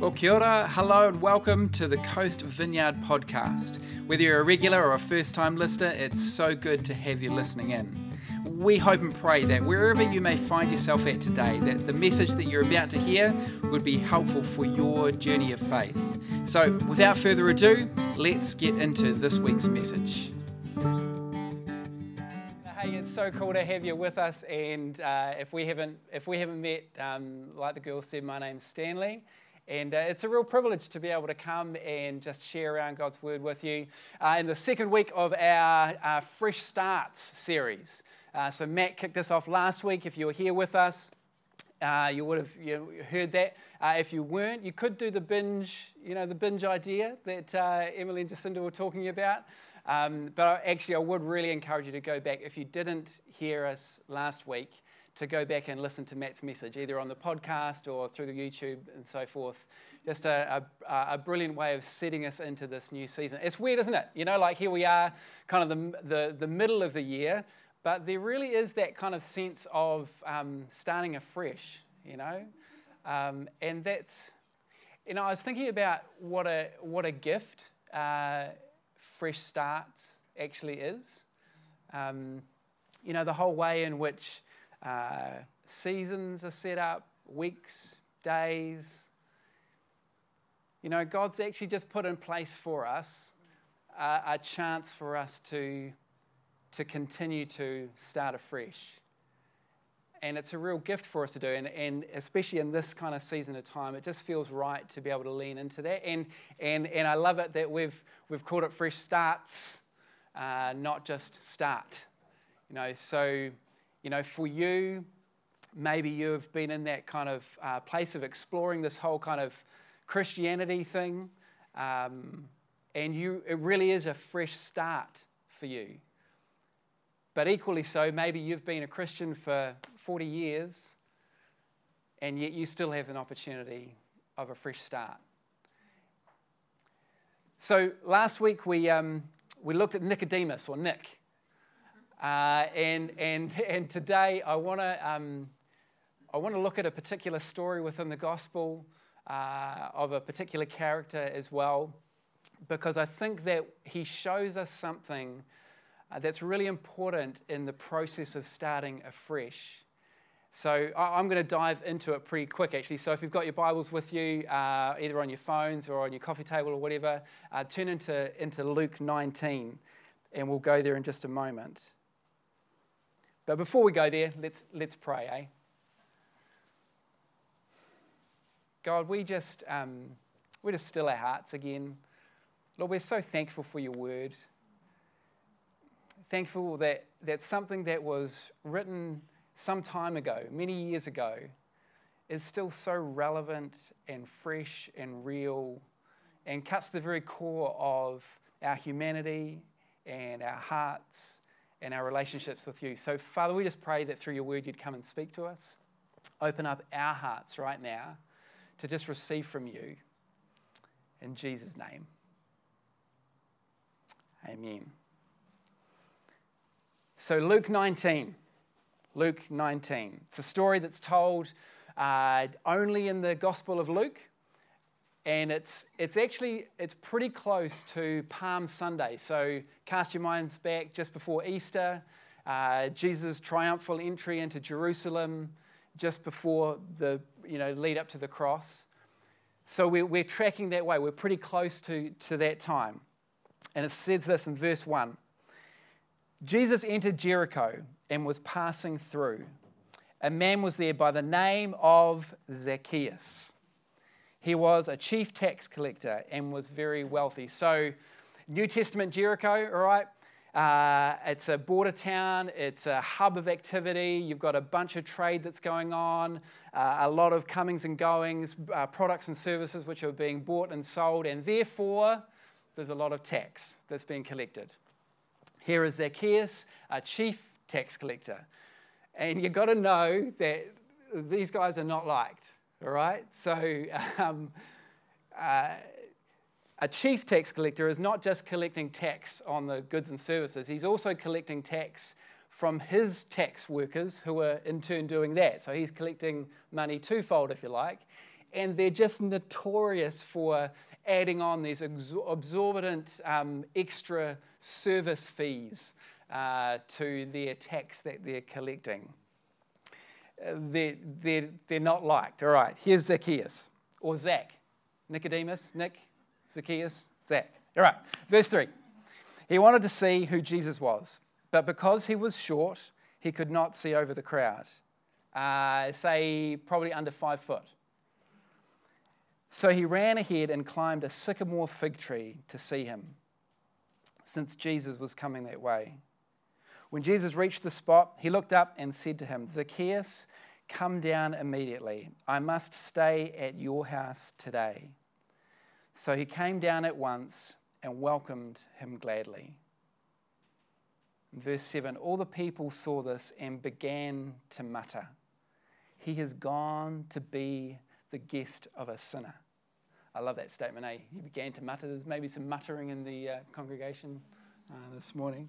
Well, kia ora, hello, and welcome to the Coast Vineyard podcast. Whether you're a regular or a first time listener, it's so good to have you listening in. We hope and pray that wherever you may find yourself at today, that the message that you're about to hear would be helpful for your journey of faith. So, without further ado, let's get into this week's message. Hey, it's so cool to have you with us. And uh, if we haven't, if we haven't met, um, like the girl said, my name's Stanley. And uh, it's a real privilege to be able to come and just share around God's Word with you uh, in the second week of our uh, Fresh Starts series. Uh, so, Matt kicked us off last week. If you were here with us, uh, you would have you heard that. Uh, if you weren't, you could do the binge, you know, the binge idea that Emily and Jacinda were talking about. Um, but actually, I would really encourage you to go back if you didn't hear us last week to go back and listen to Matt's message, either on the podcast or through the YouTube and so forth. Just a, a, a, brilliant way of setting us into this new season. It's weird, isn't it? You know, like here we are, kind of the, the, the middle of the year, but there really is that kind of sense of um, starting afresh, you know? Um, and that's, you know, I was thinking about what a, what a gift uh, fresh starts actually is. Um, you know, the whole way in which uh, seasons are set up, weeks, days. You know, God's actually just put in place for us uh, a chance for us to, to continue to start afresh. And it's a real gift for us to do. And, and especially in this kind of season of time, it just feels right to be able to lean into that. And, and, and I love it that we've, we've called it Fresh Starts, uh, not just Start. You know, so you know, for you, maybe you've been in that kind of uh, place of exploring this whole kind of Christianity thing, um, and you, it really is a fresh start for you. But equally so, maybe you've been a Christian for 40 years, and yet you still have an opportunity of a fresh start. So last week we, um, we looked at Nicodemus, or Nick. Uh, and, and, and today I want to um, I want to look at a particular story within the gospel uh, of a particular character as well, because I think that he shows us something uh, that's really important in the process of starting afresh. So I'm going to dive into it pretty quick, actually. So if you've got your Bibles with you, uh, either on your phones or on your coffee table or whatever, uh, turn into, into Luke 19, and we'll go there in just a moment. But before we go there, let's, let's pray, eh? God, we just, um, we just still our hearts again. Lord, we're so thankful for your word. Thankful that, that something that was written some time ago, many years ago, is still so relevant and fresh and real and cuts the very core of our humanity and our hearts and our relationships with you. So, Father, we just pray that through your word you'd come and speak to us. Open up our hearts right now to just receive from you. In Jesus' name. Amen. So, Luke 19. Luke 19. It's a story that's told uh, only in the Gospel of Luke and it's, it's actually it's pretty close to palm sunday. So cast your minds back just before easter. Uh, jesus triumphal entry into jerusalem just before the you know lead up to the cross. So we're, we're tracking that way. We're pretty close to, to that time. And it says this in verse 1 jesus entered jericho and was passing through. A man was there by the name of zacchaeus he was a chief tax collector and was very wealthy. So, New Testament Jericho, all right? Uh, it's a border town, it's a hub of activity. You've got a bunch of trade that's going on, uh, a lot of comings and goings, uh, products and services which are being bought and sold, and therefore there's a lot of tax that's being collected. Here is Zacchaeus, a chief tax collector. And you've got to know that these guys are not liked. All right? So, um, uh, a chief tax collector is not just collecting tax on the goods and services, he's also collecting tax from his tax workers who are in turn doing that. So, he's collecting money twofold, if you like. and they're just notorious for adding on these exorbitant um, extra service fees uh, to their tax that they're collecting. They're, they're, they're not liked. All right, here's Zacchaeus, or Zach. Nicodemus, Nick, Zacchaeus, Zach. All right, verse 3. He wanted to see who Jesus was, but because he was short, he could not see over the crowd. Uh, say, probably under five foot. So he ran ahead and climbed a sycamore fig tree to see him, since Jesus was coming that way. When Jesus reached the spot, he looked up and said to him, Zacchaeus, come down immediately. I must stay at your house today. So he came down at once and welcomed him gladly. In verse 7 All the people saw this and began to mutter, He has gone to be the guest of a sinner. I love that statement, eh? He began to mutter. There's maybe some muttering in the uh, congregation uh, this morning.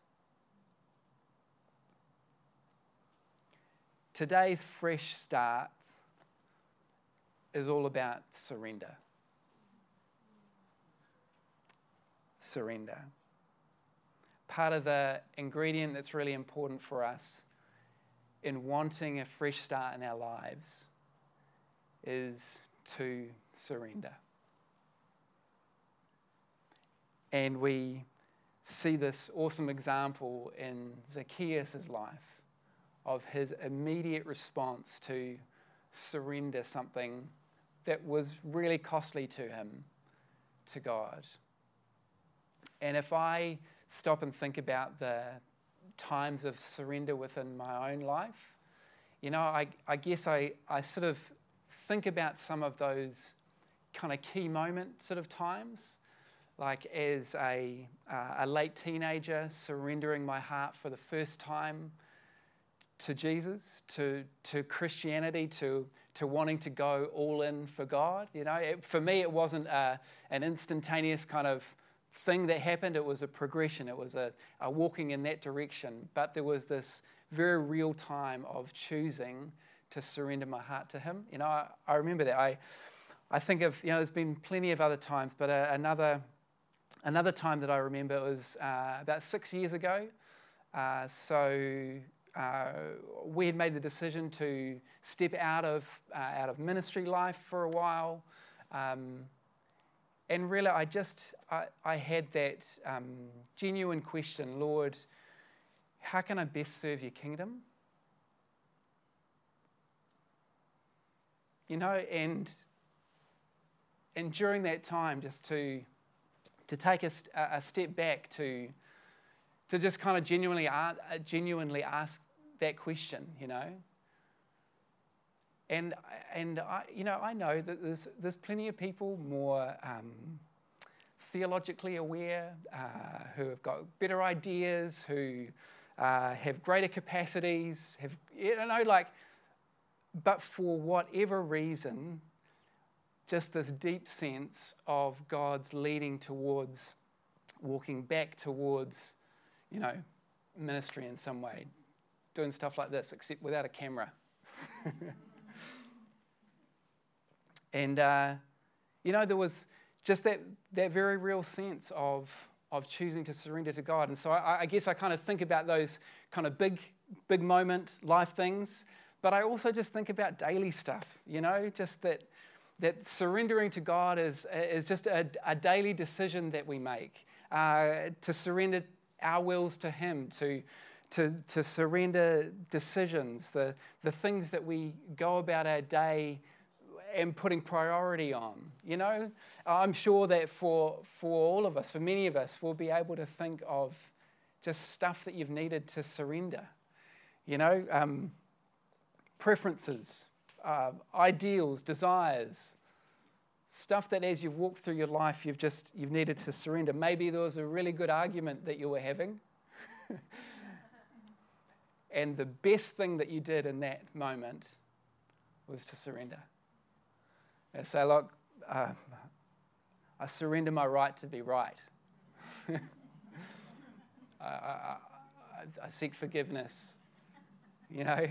Today's fresh start is all about surrender. Surrender. Part of the ingredient that's really important for us in wanting a fresh start in our lives is to surrender. And we see this awesome example in Zacchaeus' life of his immediate response to surrender something that was really costly to him to God. And if I stop and think about the times of surrender within my own life, you know, I, I guess I, I sort of think about some of those kind of key moment sort of times like as a, uh, a late teenager, surrendering my heart for the first time to Jesus, to, to Christianity, to, to wanting to go all in for God. You know, it, for me, it wasn't a, an instantaneous kind of thing that happened, it was a progression, it was a, a walking in that direction. But there was this very real time of choosing to surrender my heart to Him. You know, I, I remember that. I, I think of, you know, there's been plenty of other times, but uh, another Another time that I remember was uh, about six years ago. Uh, so uh, we had made the decision to step out of, uh, out of ministry life for a while. Um, and really, I just I, I had that um, genuine question Lord, how can I best serve your kingdom? You know, and, and during that time, just to to take a, a step back to, to just kind of genuinely, genuinely ask that question, you know. And, and I, you know, I know that there's, there's plenty of people more um, theologically aware, uh, who have got better ideas, who uh, have greater capacities, have, you know, like, but for whatever reason, just this deep sense of God's leading towards walking back towards, you know, ministry in some way, doing stuff like this, except without a camera. and, uh, you know, there was just that, that very real sense of, of choosing to surrender to God. And so I, I guess I kind of think about those kind of big, big moment life things, but I also just think about daily stuff, you know, just that that surrendering to God is, is just a, a daily decision that we make uh, to surrender our wills to Him, to, to, to surrender decisions, the, the things that we go about our day and putting priority on. You know, I'm sure that for, for all of us, for many of us, we'll be able to think of just stuff that you've needed to surrender. You know, um, preferences, uh, ideals, desires, stuff that as you've walked through your life, you've just you've needed to surrender. Maybe there was a really good argument that you were having. and the best thing that you did in that moment was to surrender. And say, look, uh, I surrender my right to be right. I, I, I seek forgiveness. You know?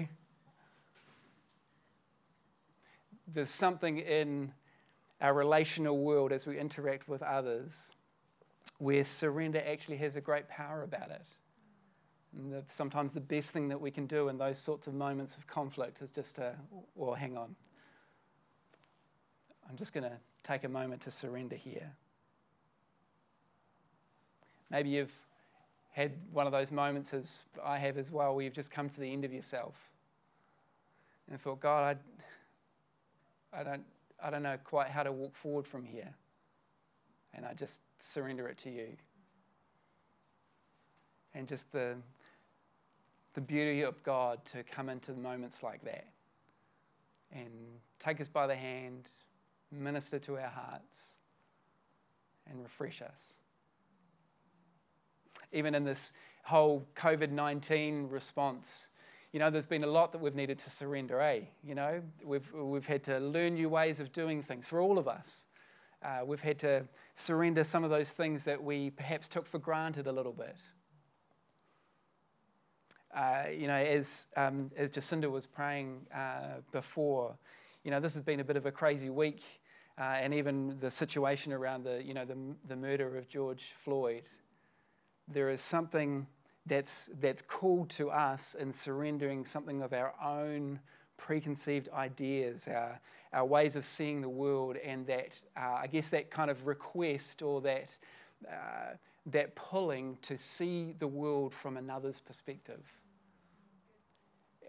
There's something in our relational world as we interact with others where surrender actually has a great power about it. The, sometimes the best thing that we can do in those sorts of moments of conflict is just to, well, hang on. I'm just going to take a moment to surrender here. Maybe you've had one of those moments, as I have as well, where you've just come to the end of yourself and thought, God, I, I, don't, I don't know quite how to walk forward from here. And I just surrender it to you. And just the, the beauty of God to come into moments like that and take us by the hand, minister to our hearts, and refresh us even in this whole COVID 19 response. You know, there's been a lot that we've needed to surrender, eh? You know, we've, we've had to learn new ways of doing things for all of us. Uh, we've had to surrender some of those things that we perhaps took for granted a little bit. Uh, you know, as, um, as Jacinda was praying uh, before, you know, this has been a bit of a crazy week, uh, and even the situation around the, you know, the, the murder of George Floyd there is something that's, that's called to us in surrendering something of our own preconceived ideas, our, our ways of seeing the world, and that, uh, I guess, that kind of request or that, uh, that pulling to see the world from another's perspective.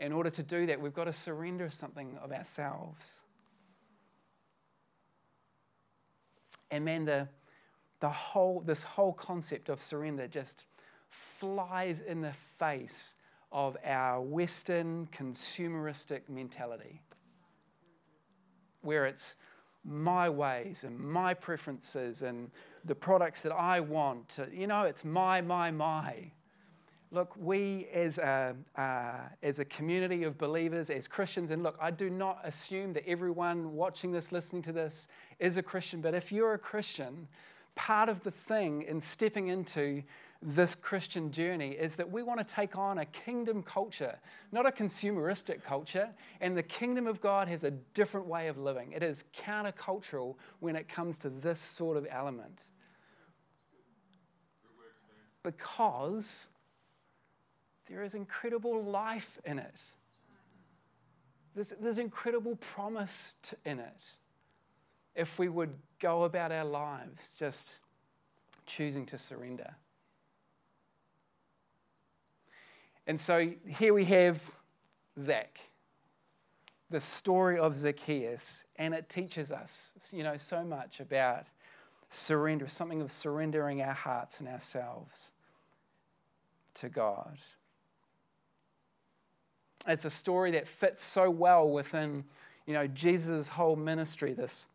In order to do that, we've got to surrender something of ourselves. And man, the, the whole, this whole concept of surrender just flies in the face of our Western consumeristic mentality, where it's my ways and my preferences and the products that I want. You know, it's my, my, my. Look, we as a, uh, as a community of believers, as Christians, and look, I do not assume that everyone watching this, listening to this, is a Christian, but if you're a Christian, part of the thing in stepping into this Christian journey is that we want to take on a kingdom culture, not a consumeristic culture. And the kingdom of God has a different way of living. It is countercultural when it comes to this sort of element. Because there is incredible life in it. There's, there's incredible promise to, in it if we would go about our lives just choosing to surrender. And so here we have Zach, the story of Zacchaeus, and it teaches us, you know, so much about surrender, something of surrendering our hearts and ourselves to God. It's a story that fits so well within, you know, Jesus' whole ministry, this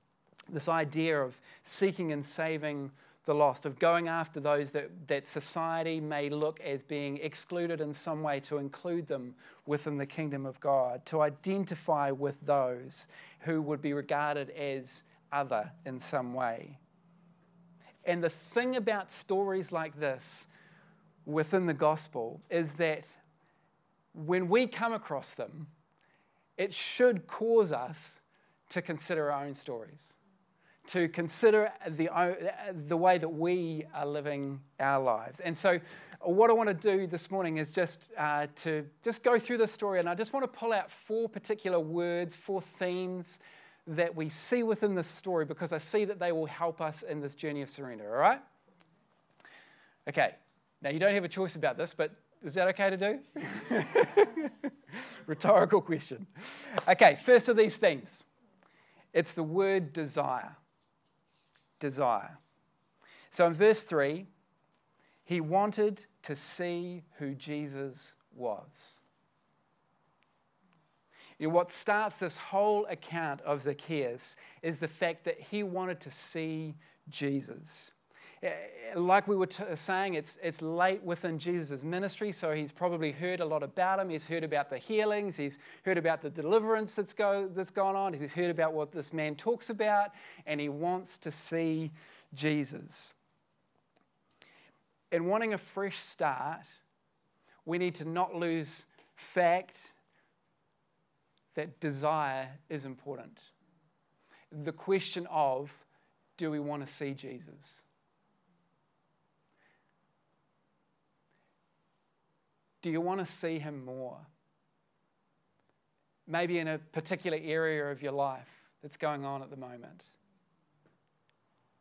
this idea of seeking and saving the lost, of going after those that, that society may look as being excluded in some way to include them within the kingdom of God, to identify with those who would be regarded as other in some way. And the thing about stories like this within the gospel is that when we come across them, it should cause us to consider our own stories to consider the, the way that we are living our lives. And so, what I want to do this morning is just uh, to just go through the story, and I just want to pull out four particular words, four themes that we see within this story because I see that they will help us in this journey of surrender, all right? Okay, now you don't have a choice about this, but is that okay to do? Rhetorical question. Okay, first of these themes it's the word desire desire. So in verse 3, he wanted to see who Jesus was. You know, what starts this whole account of Zacchaeus is the fact that he wanted to see Jesus. Eh, like we were t- saying, it's, it's late within Jesus' ministry, so he's probably heard a lot about him. He's heard about the healings, he's heard about the deliverance that's, go, that's gone on, he's heard about what this man talks about, and he wants to see Jesus. In wanting a fresh start, we need to not lose fact that desire is important. The question of, do we want to see Jesus? Do you want to see him more? Maybe in a particular area of your life that's going on at the moment.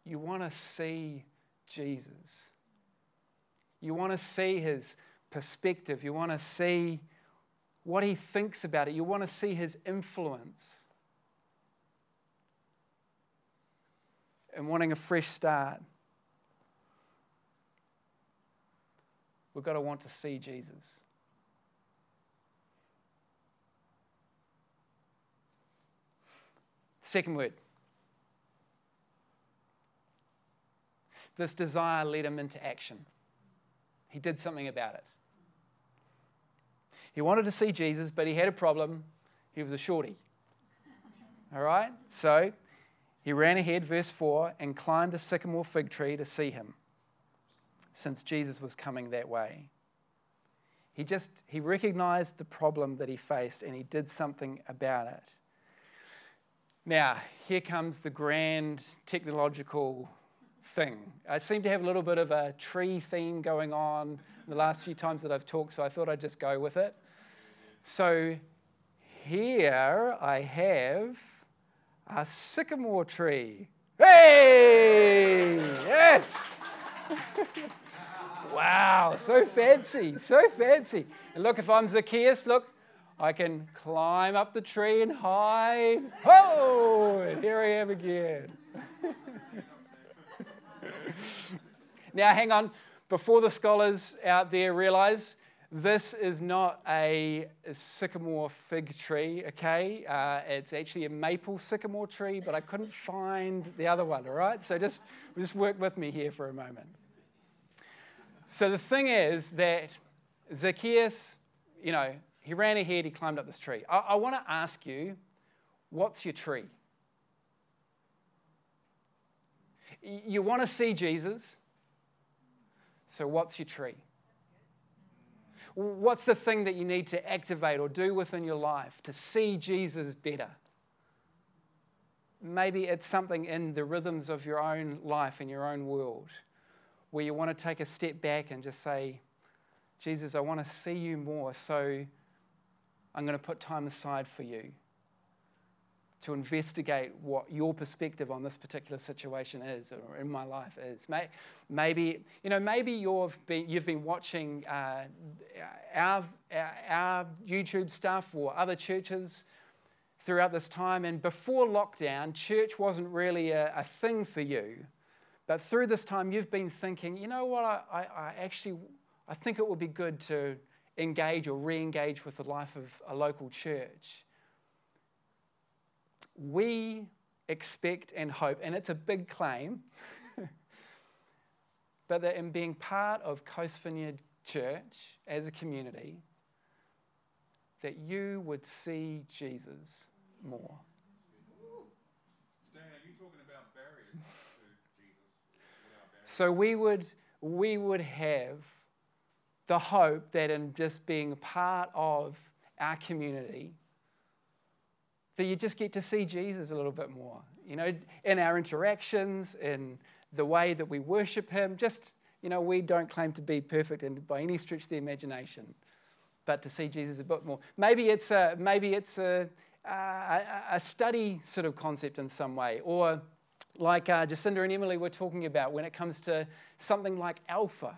You want to see Jesus. You want to see his perspective. You want to see what he thinks about it. You want to see his influence. And wanting a fresh start. We've got to want to see Jesus. Second word. This desire led him into action. He did something about it. He wanted to see Jesus, but he had a problem. He was a shorty. All right? So he ran ahead, verse 4, and climbed a sycamore fig tree to see him since Jesus was coming that way. He just he recognized the problem that he faced and he did something about it. Now, here comes the grand technological thing. I seem to have a little bit of a tree theme going on the last few times that I've talked, so I thought I'd just go with it. So here I have a sycamore tree. Hey! Yes! Wow, so fancy, so fancy. And look, if I'm Zacchaeus, look, I can climb up the tree and hide. Oh, and here I am again. now, hang on. Before the scholars out there realize this is not a, sycamore fig tree, okay? Uh, it's actually a maple sycamore tree, but I couldn't find the other one, all right? So just, just work with me here for a moment. So the thing is that Zacchaeus, you know, he ran ahead, he climbed up this tree. I, I want to ask you, what's your tree? You want to see Jesus, so what's your tree? What's the thing that you need to activate or do within your life to see Jesus better? Maybe it's something in the rhythms of your own life, in your own world where you want to take a step back and just say, Jesus, I want to see you more, so I'm going to put time aside for you to investigate what your perspective on this particular situation is or in my life is. Maybe, you know, maybe you've been, you've been watching uh, our, our YouTube stuff or other churches throughout this time, and before lockdown, church wasn't really a, a thing for you. But through this time, you've been thinking, you know what, I, I, I actually, I think it would be good to engage or re-engage with the life of a local church. We expect and hope, and it's a big claim, but that in being part of Coast Vineyard Church as a community, that you would see Jesus more. So we would, we would have the hope that in just being part of our community, that you just get to see Jesus a little bit more. You know, in our interactions, in the way that we worship Him, just, you know, we don't claim to be perfect and by any stretch of the imagination, but to see Jesus a bit more. Maybe it's a, maybe it's a, a, a study sort of concept in some way, or like uh, Jacinda and Emily were talking about when it comes to something like Alpha.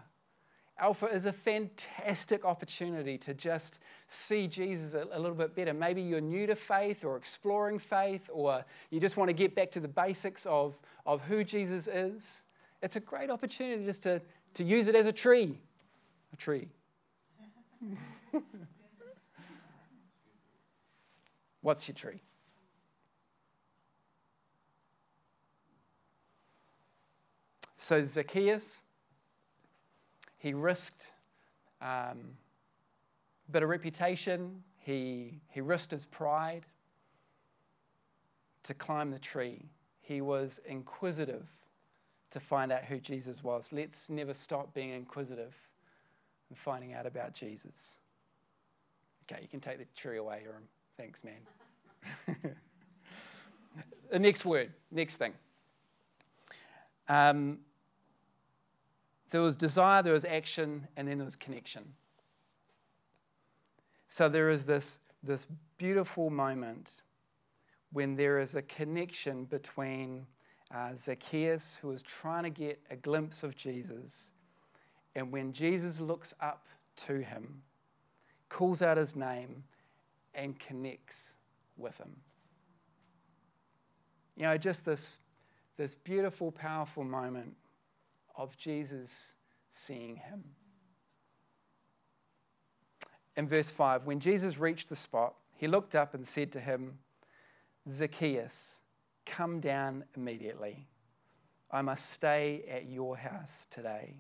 Alpha is a fantastic opportunity to just see Jesus a, a, little bit better. Maybe you're new to faith or exploring faith, or you just want to get back to the basics of, of who Jesus is. It's a great opportunity just to, to use it as a tree. A tree. What's your tree? So, Zacchaeus, he risked um, a bit of reputation, he, he risked his pride to climb the tree. He was inquisitive to find out who Jesus was. Let's never stop being inquisitive and finding out about Jesus. Okay, you can take the tree away, Aaron. Thanks, man. the next word, next thing. Um, there was desire, there was action, and then there was connection. So there is this, this beautiful moment when there is a connection between uh, Zacchaeus, who is trying to get a glimpse of Jesus, and when Jesus looks up to him, calls out his name, and connects with him. You know, just this, this beautiful, powerful moment of Jesus seeing him. In verse 5, when Jesus reached the spot, he looked up and said to him, Zacchaeus, come down immediately. I must stay at your house today.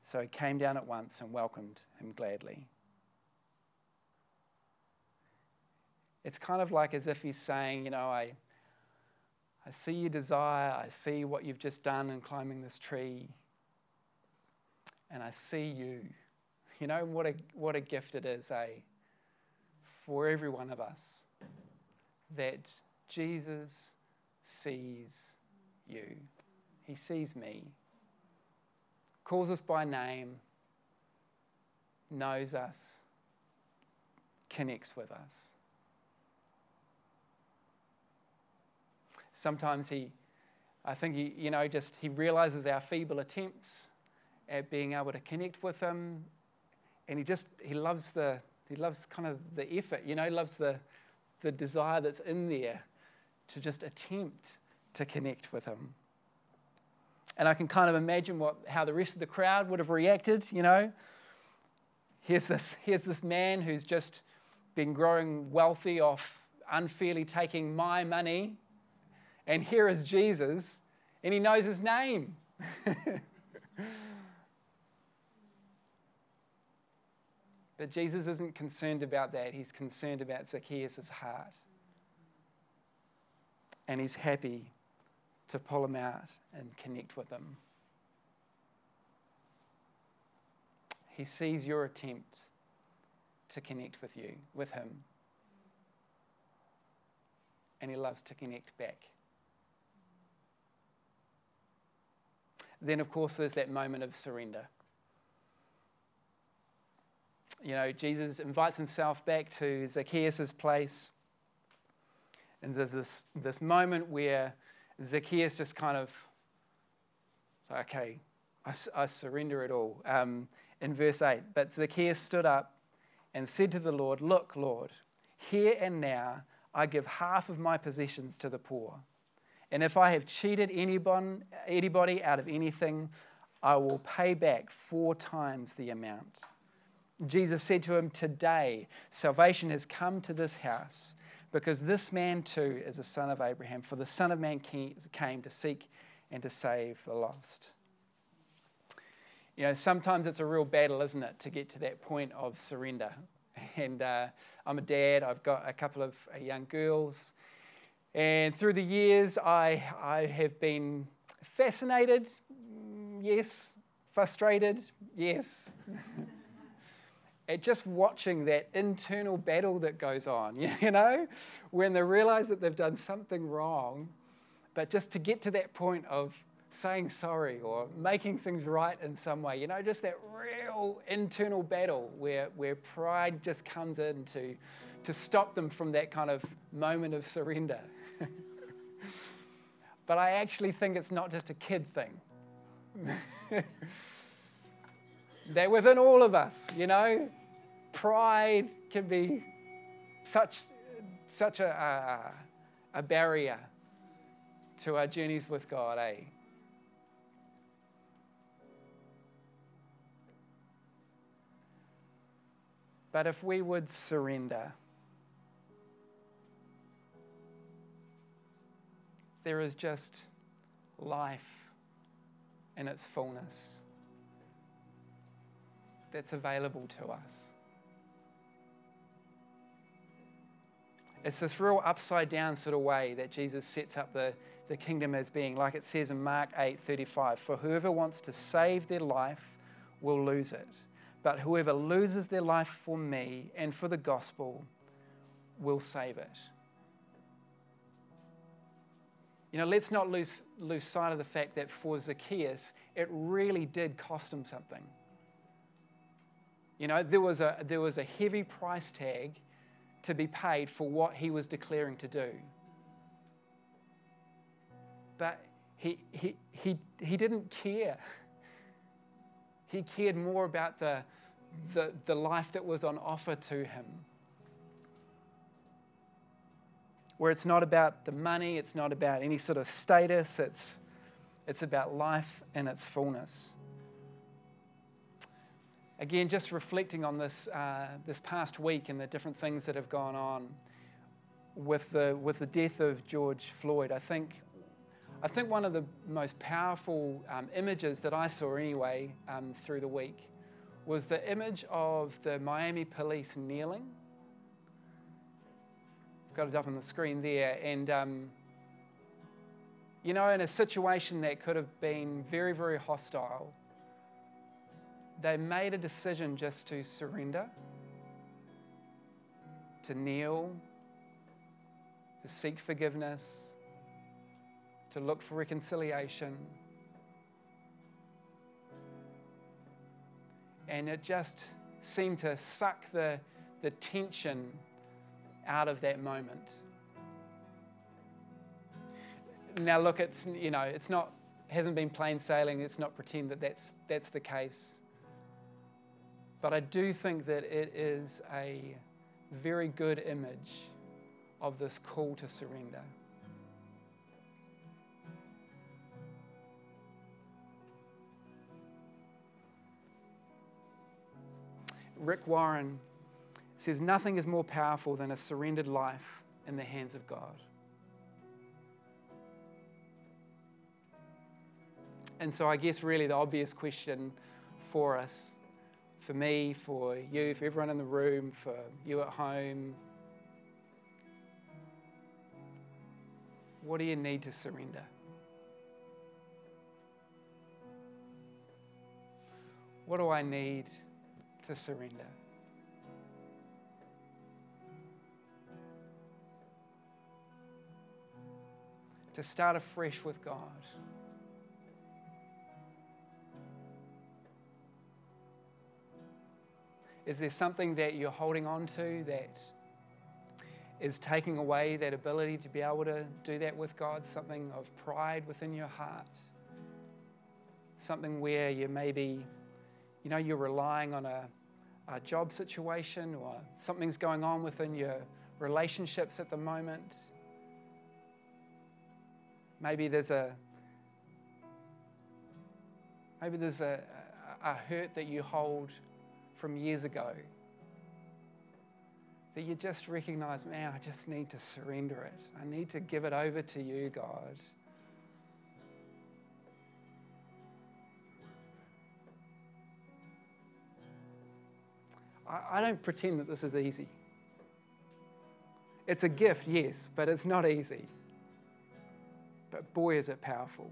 So he came down at once and welcomed him gladly. It's kind of like as if he's saying, You know, I, I see your desire, I see what you've just done in climbing this tree, and I see you. You know, what a, what a gift it is, eh? For every one of us that Jesus sees you. He sees me, calls us by name, knows us, connects with us. Sometimes he, I think he, you know, just he realizes our feeble attempts at being able to connect with him, and he just he loves the he loves kind of the effort, you know, loves the the desire that's in there to just attempt to connect with him. And I can kind of imagine what, how the rest of the crowd would have reacted, you know. Here's this, here's this man who's just been growing wealthy off unfairly taking my money. And here is Jesus, and he knows his name. but Jesus isn't concerned about that. He's concerned about Zacchaeus' heart and he's happy to pull him out and connect with him. He sees your attempt to connect with you, with him, and he loves to connect back. Then, of course, there's that moment of surrender. You know, Jesus invites himself back to Zacchaeus' place and there's this, this moment where Zacchaeus just kind of, okay, I, I surrender it all. Um, in verse 8, but Zacchaeus stood up and said to the Lord, Look, Lord, here and now I give half of my possessions to the poor. And if I have cheated anybody, anybody out of anything, I will pay back four times the amount. Jesus said to him, Today salvation has come to this house because this man too is a son of Abraham, for the Son of Man came to seek and to save the lost. You know, sometimes it's a real battle, isn't it, to get to that point of surrender. And uh, I'm a dad, I've got a couple of uh, young girls. And through the years, I, I have been fascinated, yes, frustrated, yes. at just watching that internal battle that goes on, you know, when they realize that they've done something wrong, but just to get to that point of saying sorry or making things right in some way, you know, just that real internal battle where, where pride just comes in to, to stop them from that kind of moment of surrender. but I actually think it's not just a kid thing. They're within all of us, you know pride can be such, such a, a, a barrier to our journeys with God, eh? But if we would surrender, there is just life in its fullness that's available to us. It's this real upside down sort of way that Jesus sets up the, the kingdom as being, like it says in Mark 8 35. For whoever wants to save their life will lose it, but whoever loses their life for me and for the gospel will save it. You know, let's not lose, lose sight of the fact that for Zacchaeus, it really did cost him something. You know, there was a, there was a heavy price tag to be paid for what he was declaring to do. But he, he, he, he didn't care. He cared more about the, the, the life that was on offer to him. Where it's not about the money, it's not about any sort of status, it's, it's about life in its fullness again, just reflecting on this, uh, this past week and the different things that have gone on with the, with the death of George Floyd, I think, I think one of the most powerful um, images that I saw anyway um, through the week was the image of the Miami police kneeling. Got it up on the screen there. And, um, you know, in a situation that could have been very, very hostile, they made a decision just to surrender, to kneel, to seek forgiveness, to look for reconciliation. And it just seemed to suck the, the tension out of that moment. Now, look, it's, you know, it's not, hasn't been plain sailing. Let's not pretend that that's, that's the case. But I do think that it is a very good image of this call to surrender. Rick Warren says, Nothing is more powerful than a surrendered life in the hands of God. And so, I guess, really, the obvious question for us for me, for you, for everyone in the room, for you at home? What do you need to surrender? What do I need to surrender? To start afresh with God. Is there something that you're holding on to that is taking away that ability to be able to do that with God? Something of pride within your heart? Something where you maybe, you know, you're relying on a, a job situation or something's going on within your relationships at the moment? Maybe there's a maybe there's a, a hurt that you hold from years ago that you just recognize, man, I just need to surrender it. I need to give it over to you, God. I, I don't pretend that this is easy. It's a gift, yes, but it's not easy. But boy, is it powerful.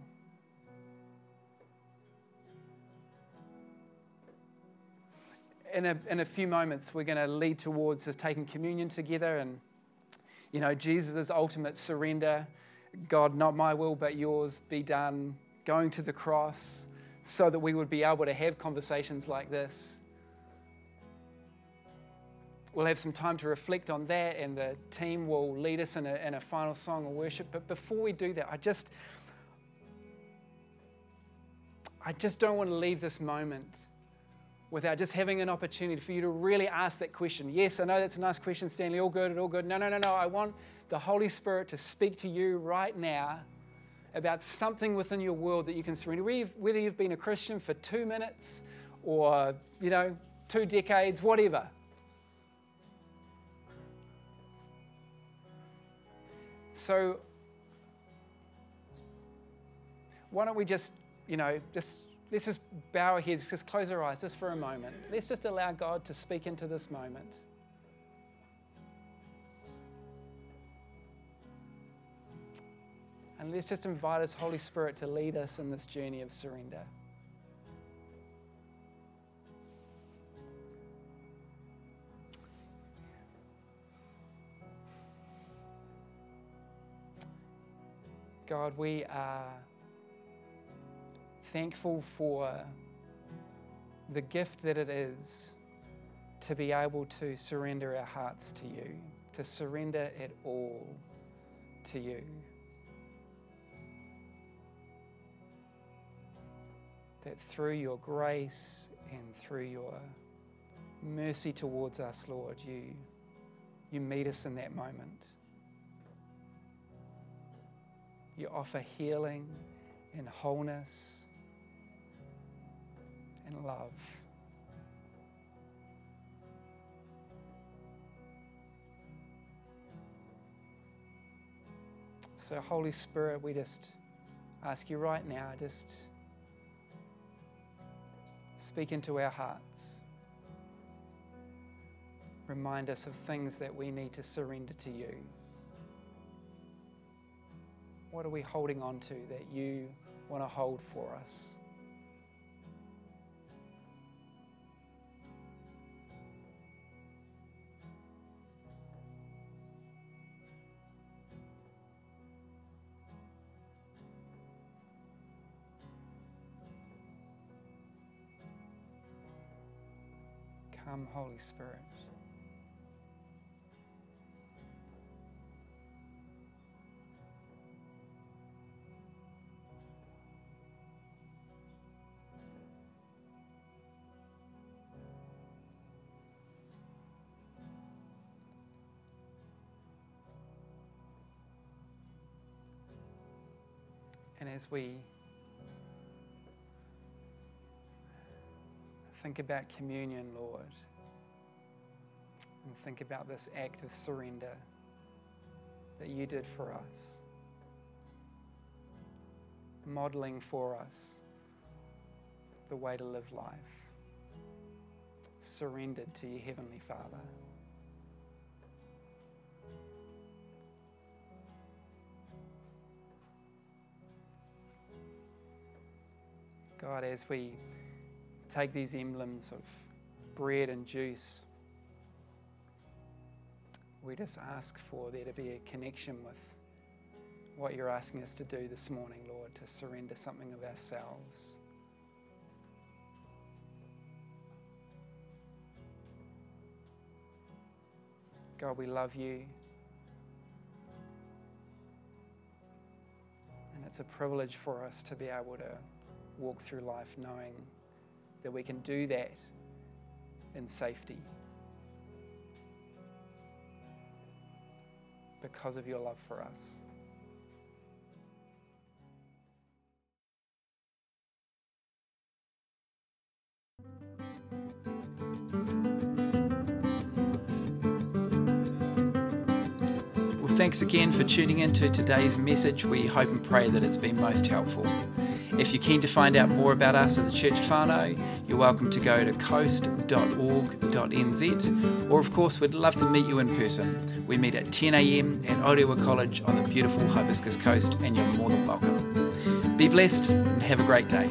in a, in a few moments, we're going to lead towards taking communion together and, you know, Jesus' ultimate surrender. God, not my will, but yours be done. Going to the cross so that we would be able to have conversations like this. We'll have some time to reflect on that, and the team will lead us in a, in a final song of worship. But before we do that, I just, I just don't want to leave this moment without just having an opportunity for you to really ask that question. Yes, I know that's a nice question, Stanley. All good, all good. No, no, no, no. I want the Holy Spirit to speak to you right now about something within your world that you can surrender. Whether you've been a Christian for two minutes or, you know, two decades, whatever. So why don't we just, you know, just let's just bow our heads, just close our eyes just for a moment. Let's just allow God to speak into this moment. And let's just invite His Holy Spirit to lead us in this journey of surrender. God, we are thankful for the gift that it is to be able to surrender our hearts to you, to surrender it all to you. That through your grace and through your mercy towards us, Lord, you, you meet us in that moment. You offer healing and wholeness and love. So, Holy Spirit, we just ask you right now, just speak into our hearts. Remind us of things that we need to surrender to you. What are we holding on to that you want to hold for us? Come, Holy Spirit. As we think about communion, Lord, and think about this act of surrender that you did for us, modeling for us the way to live life, surrendered to your Heavenly Father. God, as we take these emblems of bread and juice, we just ask for there to be a connection with what you're asking us to do this morning, Lord, to surrender something of ourselves. God, we love you. And it's a privilege for us to be able to walk through life knowing that we can do that in safety because of your love for us. Well, thanks again for tuning in to today's message. We hope and pray that it's been most helpful. If you're keen to find out more about us as a church whānau, you're welcome to go to coast.org.nz, or of course, we'd love to meet you in person. We meet at 10am at Orewa College on the beautiful Hibiscus Coast, and you're more than welcome. Be blessed and have a great day.